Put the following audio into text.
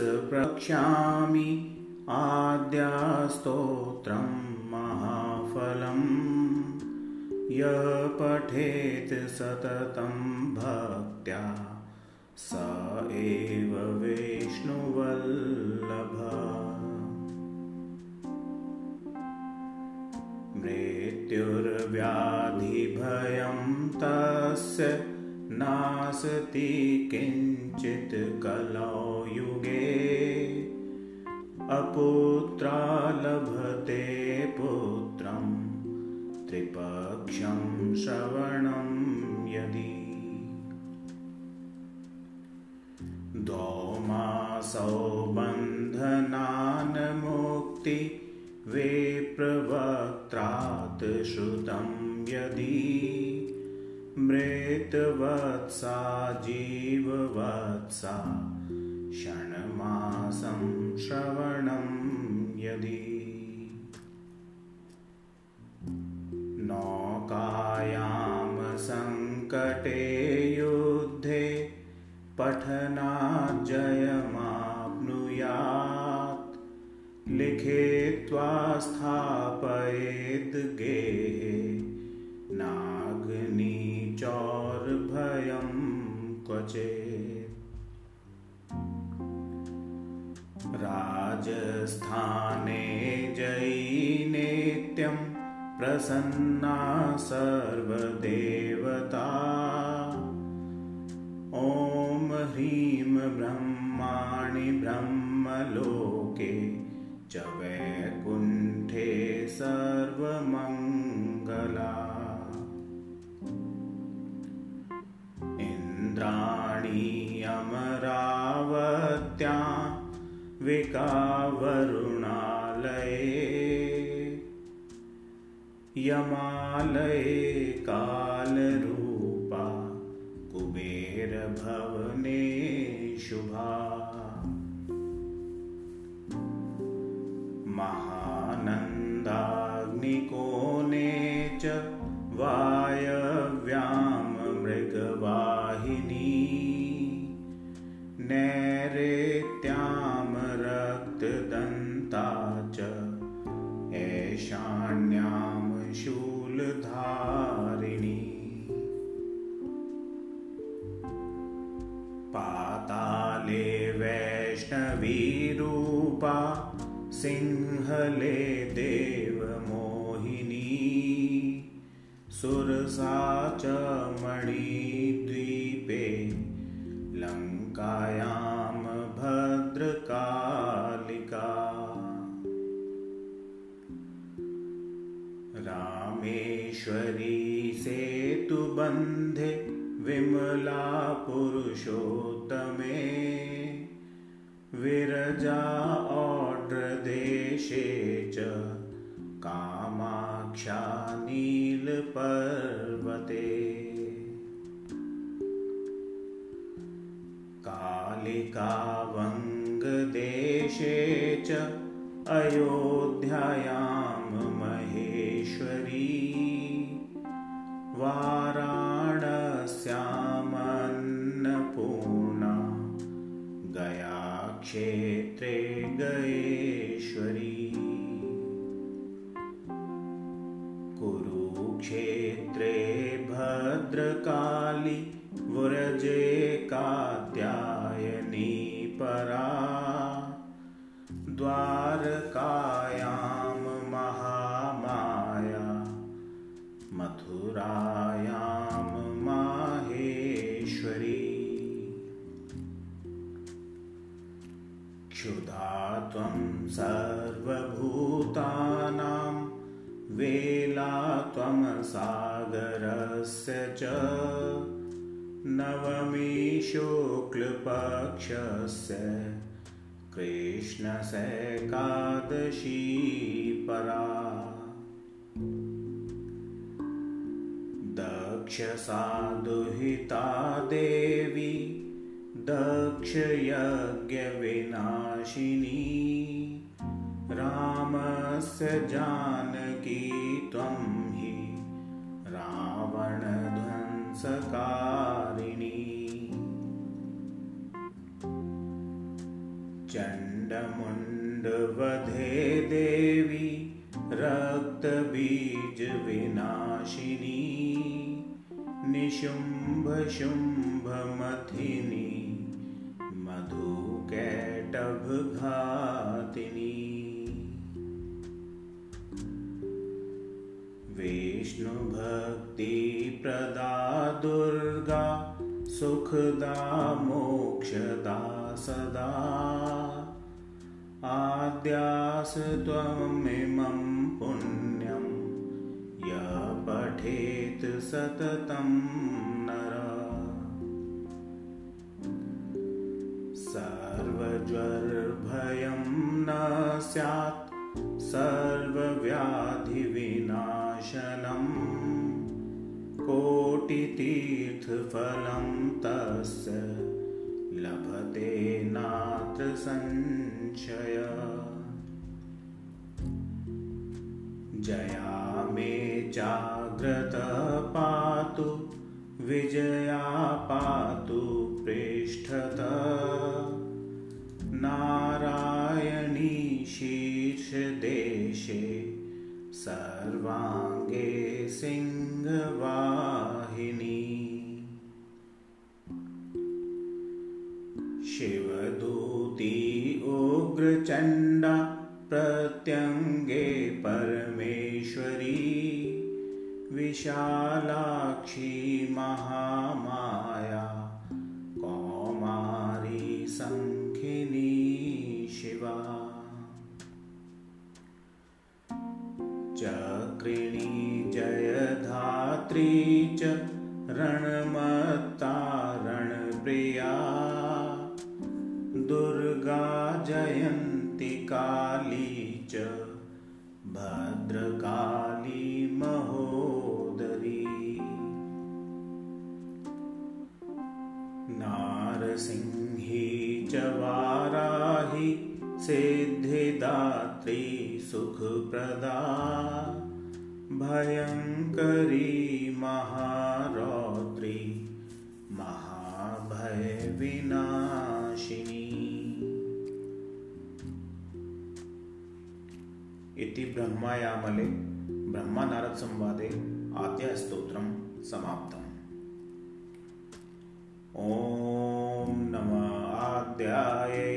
प्रक्ष्यामि आद्यास्तोत्रं महाफलम्। य पठेत् सततं भक्त्या स एव विष्णुवल्लभ। मृत्युर्व्याधिभयं तस्य नासति किञ्चित् कलौ अपुत्रा लभते पुत्रं त्रिपक्षं श्रवणं यदि। द्वौ मासौ बन्धनान् मुक्ति विप्रवक्त्रात् श्रुतं यदि। मृतवत्सा जीववत्सा षण्मासं श्रवणं यदि नौकायां सङ्कटे युद्धे पठनाजयमाप्नुयात् लिखित्वा स्थापयेद् गेहे। नाग्निचौर्भयं क्वचेत् राजस्थाने जैनेत्यं प्रसन्ना सर्वदेवता। ॐ ह्रीं ब्रह्माणि ब्रह्मलोके च वैकुण्ठे सर्वमङ्गला। विकावरुणालये यमालये कालरूपा कुबेरभवने शुभा। महानन्दाग्निकोणे च वायव्यां एषाण्यां शूलधारिणी। पाताले वैष्णवीरूपा सिंहले देवमोहिनी सुरसा च मणिद्वीपे सेतुबन्धे विमला पुरुषोत्तमे। विरजा औड्रदेशे च कामाक्षा नीलपर्वते कालिकावङ्गदेशे च अयोध्यायां वाराणस्यामन्नपूर्णा गयाक्षेत्रे गयेश्वरी। कुरुक्षेत्रे भद्रकाली व्रजे कात्यायनी परा। द्वारकायां क्षुधा त्वं सर्वभूतानां वेला त्वं सागरस्य च नवमी शुक्लपक्षस्य कृष्णसेकादशी परा। दक्षसादुहिता देवी रामस्य जानकी त्वं हि रावणध्वंसकारिणी। चण्डमुण्डवधे देवी रक्तबीजविनाशिनी निशुम्भशुम्भमथिनी विष्णुभक्तिप्रदा दुर्गा सुखदा मोक्षदा सदा। आद्यास त्वमिमं पुण्यं य पठेत् सततं नर सर्वज्वरभयं न स्यात् सर्वव्याधिविनाशनम् कोटितीर्थफलं तस्य लभते नात्र संशय। जया मे जाग्रत पातु विजया पातु पृष्ठत नारायणी शीर्षदेशे सर्वाङ्गे सिंहवाहिनी। शिवदूती उग्रचण्डा प्रत्यङ्गे परमेश्वरी। विशालाक्षी महामाया जयन्ति काली च भद्रकाली महोदरी। नारसिंही च वाराहि सिद्धिदात्री सुखप्रदा। भयङ्करी महारौद्री महाभयविनाशिनी इति ब्रह्मायामले आद्य आद्यस्तोत्रं समाप्त ॐ नमः आद्यायै